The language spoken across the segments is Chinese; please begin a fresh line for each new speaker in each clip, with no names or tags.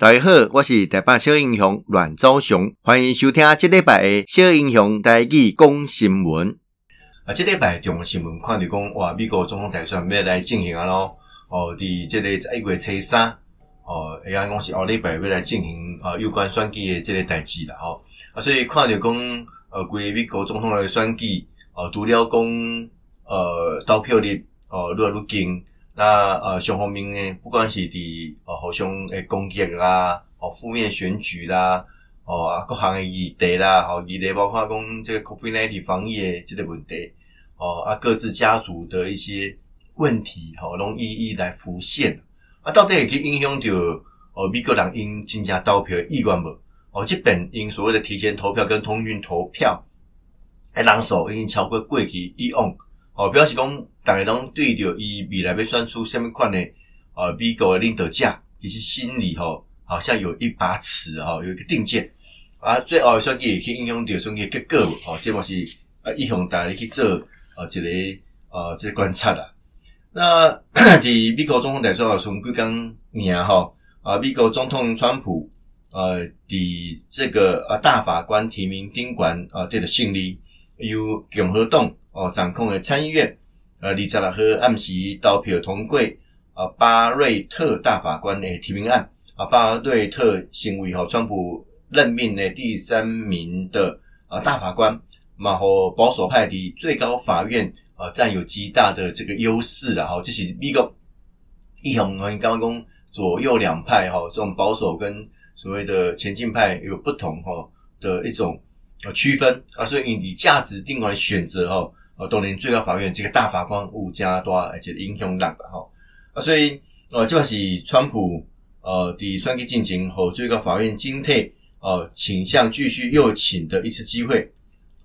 大家好，我是台北小英雄阮昭雄，欢迎收听这礼拜的小英雄台语讲新闻。啊，这礼拜重要新闻看到讲，哇，美国总统大选要来进行啊咯，哦，伫这个十一月初三，哦，会讲讲是后礼拜要来进行啊，有关选举的这个代志啦，吼，啊，所以看到讲，呃，关美国总统的选举，哦，除了讲，呃，投票率，哦，越来越近。那呃，双方面呢，不管是伫呃互相诶攻击啦，哦负面选举啦，哦啊各项诶议题啦，哦议题包括讲这个 COVID-19 防疫诶这个问题，哦啊各自家族的一些问题，吼拢一一来浮现。啊，到底会去影响到哦美国人因真正投票意愿无？哦，这边因所谓的提前投票跟通讯投票，诶人数已经超过过去以往。哦，表示讲，大家拢对着伊未来要选出什么款的呃美国的领导者，其实心里吼好像有一把尺吼，有一个定见啊。最后选举也可以影响到选举结果哦，这嘛是啊一向大家去做呃一个呃这个观察啦。那 伫美国总统大选选几工年吼啊，美国总统川普呃伫这个呃大法官提名顶悬啊得了胜利，由共和党。哦，掌控了参议院，呃，二十六号暗时投票通过，啊，巴瑞特大法官的提名案，啊，巴瑞特成为和川普任命的第三名的啊大法官，嘛和保守派的最高法院啊占有极大的这个优势了，哈，这是美国一红和刚刚讲左右两派哈，这种保守跟所谓的前进派有不同哈的一种呃区分啊，所以以价值定位选择哈。呃，当年最高法院这个大法官有加大而且影响力的哈啊，所以呃，这个是川普呃的选举进行后最高法院今天呃倾向继续右倾的一次机会。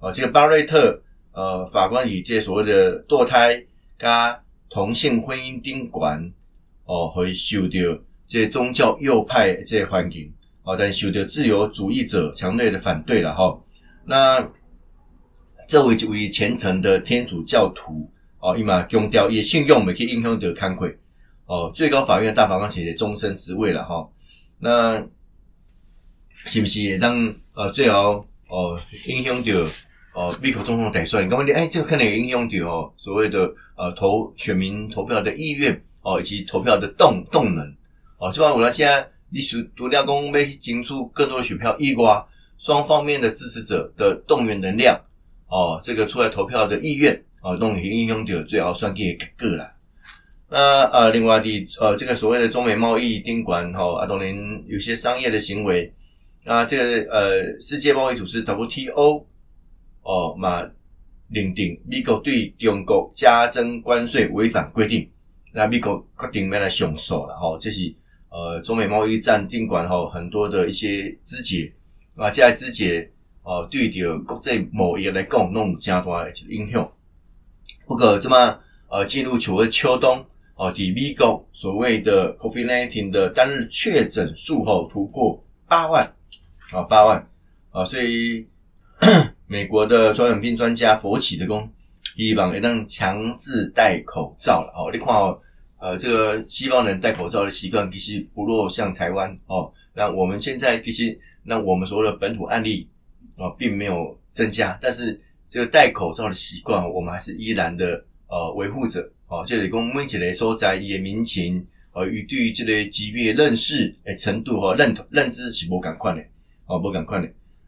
啊，这个巴瑞特呃法官以这所谓的堕胎加同性婚姻顶悬哦，会受到这宗教右派这环境哦，但受到自由主义者强烈的反对了哈，那。这位一位虔诚的天主教徒哦，伊嘛强调也信用没去影响到康会哦，最高法院大法官写的终身职位了哈、哦，那是不是也当呃最后哦影响到哦美国总统大选？你刚刚哎，这个可能影响到哦所谓的呃投选民投票的意愿哦，以及投票的动动能哦，这帮我们现在你属独立公要去争取更多的选票，以外双方面的支持者的动员能量。哦，这个出来投票的意愿，哦，弄影响到最后选举的结果啦。那呃，另外的呃，这个所谓的中美贸易宾馆，哈，啊，当然有些商业的行为，那，这个呃，世界贸易组织 WTO，哦，嘛认定美国对中国加征关税违反规定，那美国决定要来上诉了，哈，这是呃，中美贸易战宾馆哈很多的一些枝节，啊，这些枝节。哦，对着国际贸易来讲，拢有加大的一个影响。不过，这么呃，进入九月秋冬，哦，在美国所谓的 COVID-19 的单日确诊数后突破八万，啊，八万，啊，所以 美国的传染病专家佛奇的讲，希望会当强制戴口罩了。哦，你看哦，呃，这个西方人戴口罩的习惯其实不落像台湾哦。那我们现在其实，那我们所谓的本土案例。啊、并没有增加，但是这个戴口罩的习惯，我们还是依然的呃维护着。哦，就是讲每一个所在伊的民情，呃，与对于这个疾病的认识诶程度和认同认知是无共款的，哦，无共款的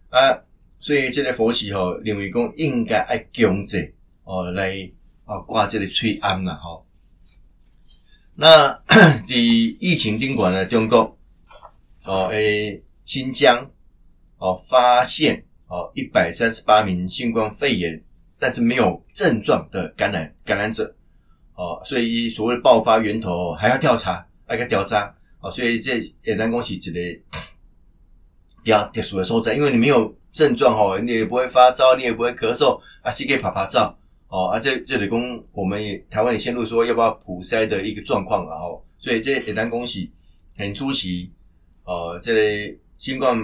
啊。所以这个佛系吼、哦，认为讲应该爱强制哦来啊挂这个催安啦，吼、那 在疫情顶悬的中国哦诶新疆哦发现。哦，一百三十八名新冠肺炎，但是没有症状的感染感染者，哦，所以所谓爆发源头还要调查，还要调查，哦，所以这也难恭喜之类比较特殊的所在，因为你没有症状哦，你也不会发烧，你也不会咳嗽，啊，是可以趴趴走，哦，啊，这这得供我们也台湾也陷入说要不要普筛的一个状况了哦，所以这也难恭喜很出席，呃，这类新冠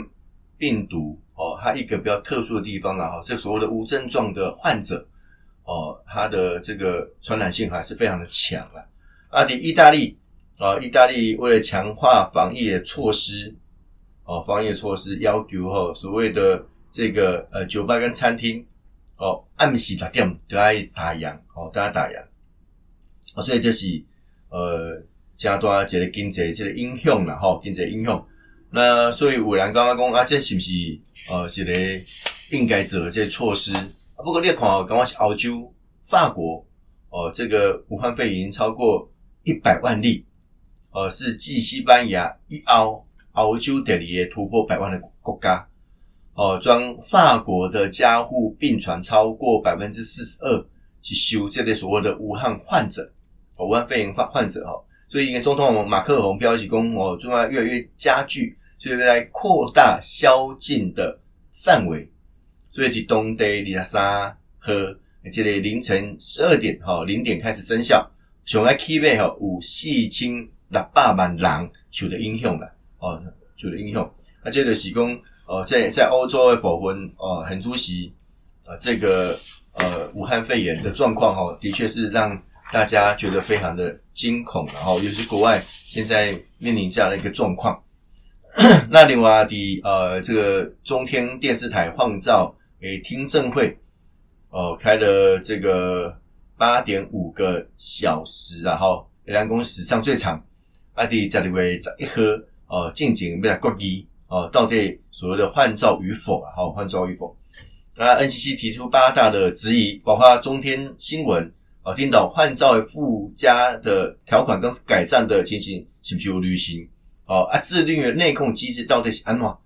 病毒。哦，它一个比较特殊的地方啊，哈，这所谓的无症状的患者，哦，它的这个传染性还是非常的强啊。啊，在意大利啊，意大利为了强化防疫的措施，哦，防疫措施要求哈，所谓的这个呃酒吧跟餐厅哦，暗时六点都要打烊哦，都要打烊。哦，所以就是呃，加大这个经济这个影响啦，哈，经济影响。那所以有人刚刚讲啊，这是不是呃，这个应该做这个措施？不过你看哦，刚刚是欧洲、法国哦，这个武汉肺炎超过一百万例，呃，是继西班牙以后，欧洲第二个突破百万的国家。哦，将法国的加护病床超过百分之四十二，去收这类所谓的武汉患者。武汉肺炎患患者哈，所以总统马克龙标记讲哦，状况越来越加剧，所以来扩大宵禁的范围，所以从当地二十三号这个凌晨十二点哈零点开始生效，上海起码哈有四千六百万人受到影响了哦，受到影响，啊，这个是讲哦，在在欧洲的部分哦，很出席啊，这个呃武汉肺炎的状况哈，的确是让。大家觉得非常的惊恐，然后尤其国外现在面临这样的一个状况。那另外的呃，这个中天电视台放照诶听证会，哦、呃，开了这个八点五个小时，然后两公史上最长。阿弟在里位在一喝哦，进行不了国议哦，到底所谓的换照与否啊？好，换照与否？那 NCC 提出八大的质疑，包括中天新闻。哦，听到换照附加的条款跟改善的情形是不是有履行？哦，啊，自律的内控机制到底是安怎？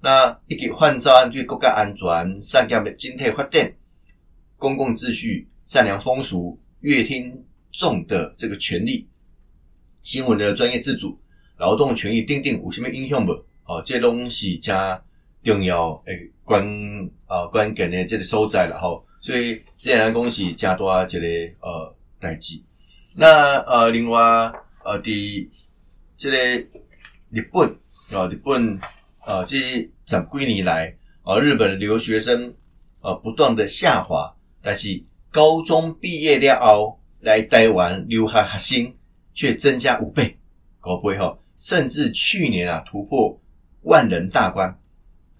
那一个换照案对国家安全、产业的经济发展、公共秩序、善良风俗、阅听众的这个权利、新闻的专业自主、劳动权益订定有什么影响不？哦，这东西加重要诶关啊关键的这个所在了吼。所以，自然恭喜加多啊，这个呃代志。那呃，另外呃，的这个日本啊、日本啊，这这几年来啊、日本留学生啊、不断的下滑，但是高中毕业了后来台湾留学学生却增加五倍，高倍哈，甚至去年啊突破万人大关。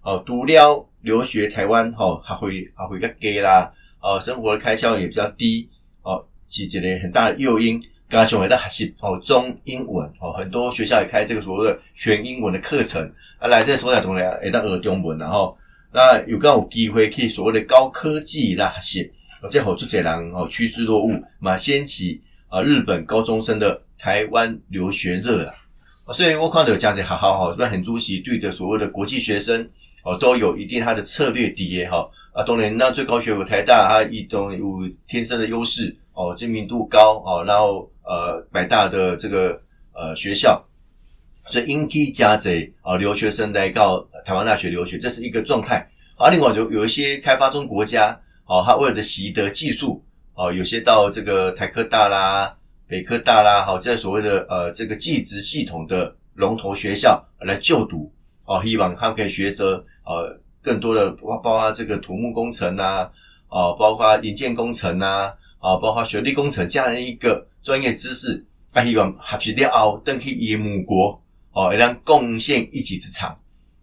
哦、读了。留学台湾吼，还会还会较低啦，哦，生活的开销也比较低，哦，是一个很大的诱因。加上会在学习哦中英文哦，很多学校也开这个所谓的全英文的课程，啊，来这所在同学会当学中文，然后那有刚有机会去所谓的高科技啦学习，哦，这好做侪人哦趋之若鹜，嘛掀起啊日本高中生的台湾留学热啊，所以我看到这样子好好好，那很主席对的所谓的国际学生。哦，都有一定他的策略底耶哈啊，当然那最高学府台大它一种有天生的优势哦，知名度高哦，然后呃百大的这个呃学校，所以引起加贼啊留学生来到台湾大学留学，这是一个状态。啊，另外有有一些开发中国家哦，它为了习得技术哦，有些到这个台科大啦、北科大啦，好，这所谓的呃这个技职系统的龙头学校来就读。哦，希望他们可以学得呃更多的包包括这个土木工程呐啊，包括营建工程啊，啊，包括水利工程这样的一个专业知识，啊，希望学习了后登去伊母国哦，让贡献一己之长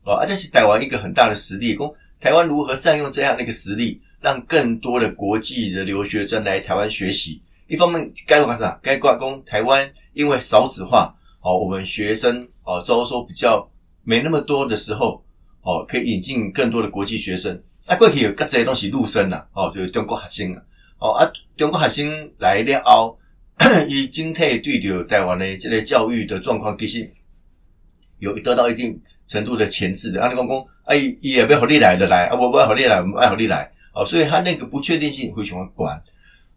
哦，而这是台湾一个很大的实力。讲台湾如何善用这样的一个实力，让更多的国际的留学生来台湾学习。一方面该挂啥？该挂工台湾因为少子化，哦，我们学生哦招收比较。没那么多的时候，哦，可以引进更多的国际学生。啊，过去有各这些东西入生呐，哦，就是中国学生啊，哦啊，中国学生来了后，以经济对流台湾的这类教育的状况，其实有得到一定程度的钳制的。啊，你讲讲，哎，伊也不要和你来的来，啊，我不要和你来，我们爱和你来，哦，所以他那个不确定性非常的广。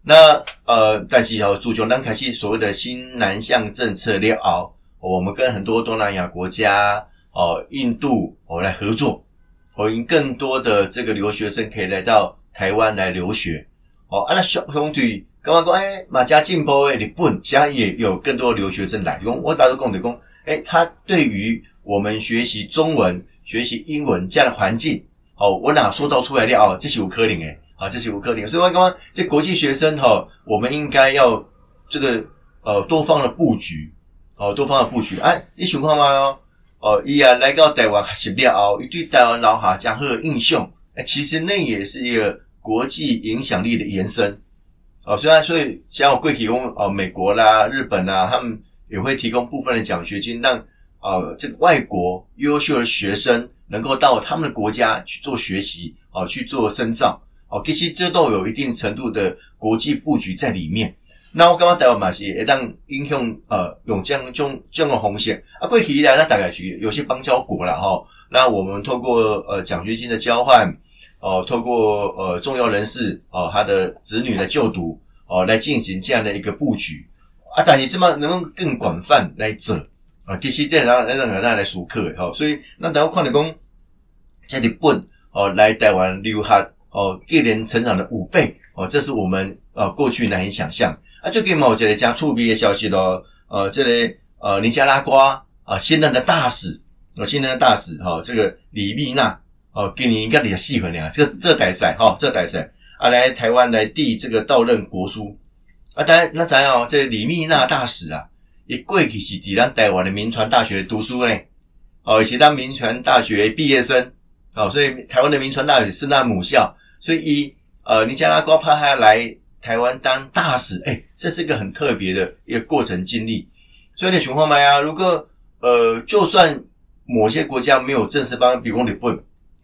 那呃，但是要注重，刚开始所谓的新南向政策了后，我们跟很多东南亚国家。哦，印度哦来合作，哦，迎更多的这个留学生可以来到台湾来留学。哦，啊，那兄兄弟，刚刚说，哎，马家进步诶，日本现在也有更多留学生来。用我打个工的工，哎，他对于我们学习中文、学习英文这样的环境，哦，我哪说到出来了？哦，这是有可能诶，啊，这是有可能。所以我刚刚这国际学生哈、哦，我们应该要这个呃多方的布局，哦，多方的布局。哎，你想看吗？哦，伊啊来到台湾学习了哦，伊对台湾留下这样好的印象。哎，其实那也是一个国际影响力的延伸。哦，虽然所以像我贵提供哦，美国啦、日本啦，他们也会提供部分的奖学金，让呃这个外国优秀的学生能够到他们的国家去做学习，哦，去做深造。哦，其实这都有一定程度的国际布局在里面。那我刚刚台湾嘛是会当影响呃用这样种这样的红线啊，过去以来那大概是有些邦交国了哈。那我们透过呃奖学金的交换，哦、呃，透过呃重要人士哦、呃、他的子女的就读哦、呃、来进行这样的一个布局啊，但是这么能够更广泛来走啊，其实这样让让大家来熟客哈。所以那台湾看的讲，在日本哦来台湾留学哦，个人成长的五倍哦，这是我们呃过去难以想象。啊，最近嘛，有一个加触毕业消息咯，呃，这个呃，尼加拉瓜啊，现任的大使，呃，现任的大使哈，这个李蜜娜哦，今年应该比较细分了，这个这代赛哈，这代赛啊，来台湾来递这个到任国书啊，当然那咱哦，这李密娜大使啊，伊过去是伫咱台湾的铭传大学读书呢，哦，是咱铭传大学毕业生，哦，所以台湾的铭传大学是那母校，所以伊呃，尼加拉瓜派他来。台湾当大使，哎，这是一个很特别的一个过程经历。所以你情况嘛呀，如果呃，就算某些国家没有正式帮，比如日本，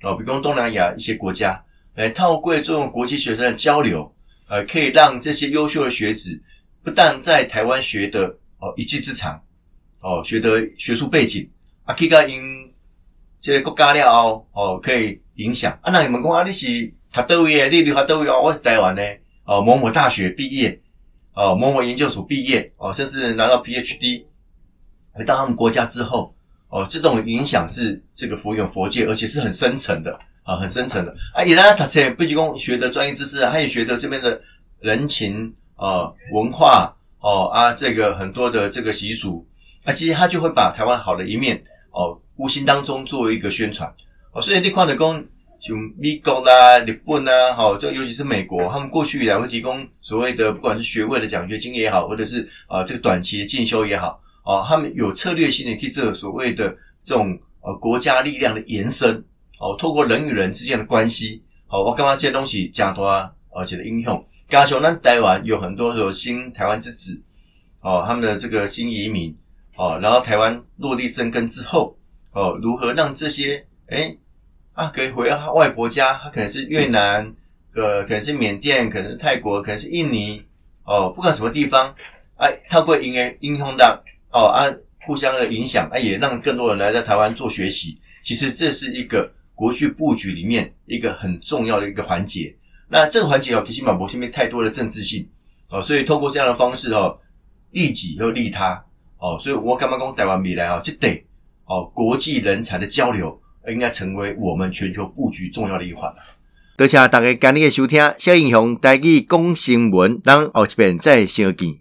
哦，比如东南亚一些国家，哎，透过这种国际学生的交流，呃，可以让这些优秀的学子不但在台湾学得哦一技之长，哦，学得学术背景，啊，可以跟这个国家了哦，哦，可以影响。啊，那你们讲啊，你是读德位的，你留学倒位哦，我是台湾的。哦，某某大学毕业，哦，某某研究所毕业，哦，甚至拿到 PhD，回到他们国家之后，哦，这种影响是这个佛有佛界，而且是很深层的，啊，很深层的。啊，也让他读册不提供学的专业知识，他也学的这边的人情，呃，文化，哦啊，这个很多的这个习俗，啊，其实他就会把台湾好的一面，哦，无形当中作为一个宣传，哦，所以你看的讲。就美国啦、日本啦，好，就尤其是美国，他们过去以来会提供所谓的不管是学位的奖学金也好，或者是啊、呃、这个短期的进修也好，啊，他们有策略性的去做所谓的这种呃国家力量的延伸，哦，透过人与人之间的关系，好，我刚刚这些东西讲多啊，而且的应用，加上呢，台湾有很多的新台湾之子，哦，他们的这个新移民，哦，然后台湾落地生根之后，哦，如何让这些诶啊，可以回到他外婆家，他可能是越南，呃，可能是缅甸，可能是泰国，可能是印尼，哦，不管什么地方，哎、啊，透过音乐应用到，哦啊，互相的影响，啊，也让更多人来在台湾做学习。其实这是一个国际布局里面一个很重要的一个环节。那这个环节哦，其实马博这边太多的政治性，哦，所以透过这样的方式哦，利己又利他，哦，所以我刚刚讲台湾未来哦，就得哦国际人才的交流。应该成为我们全球布局重要的一环。多谢大家今日的收听，小英雄带去讲新闻，让后一遍再相见。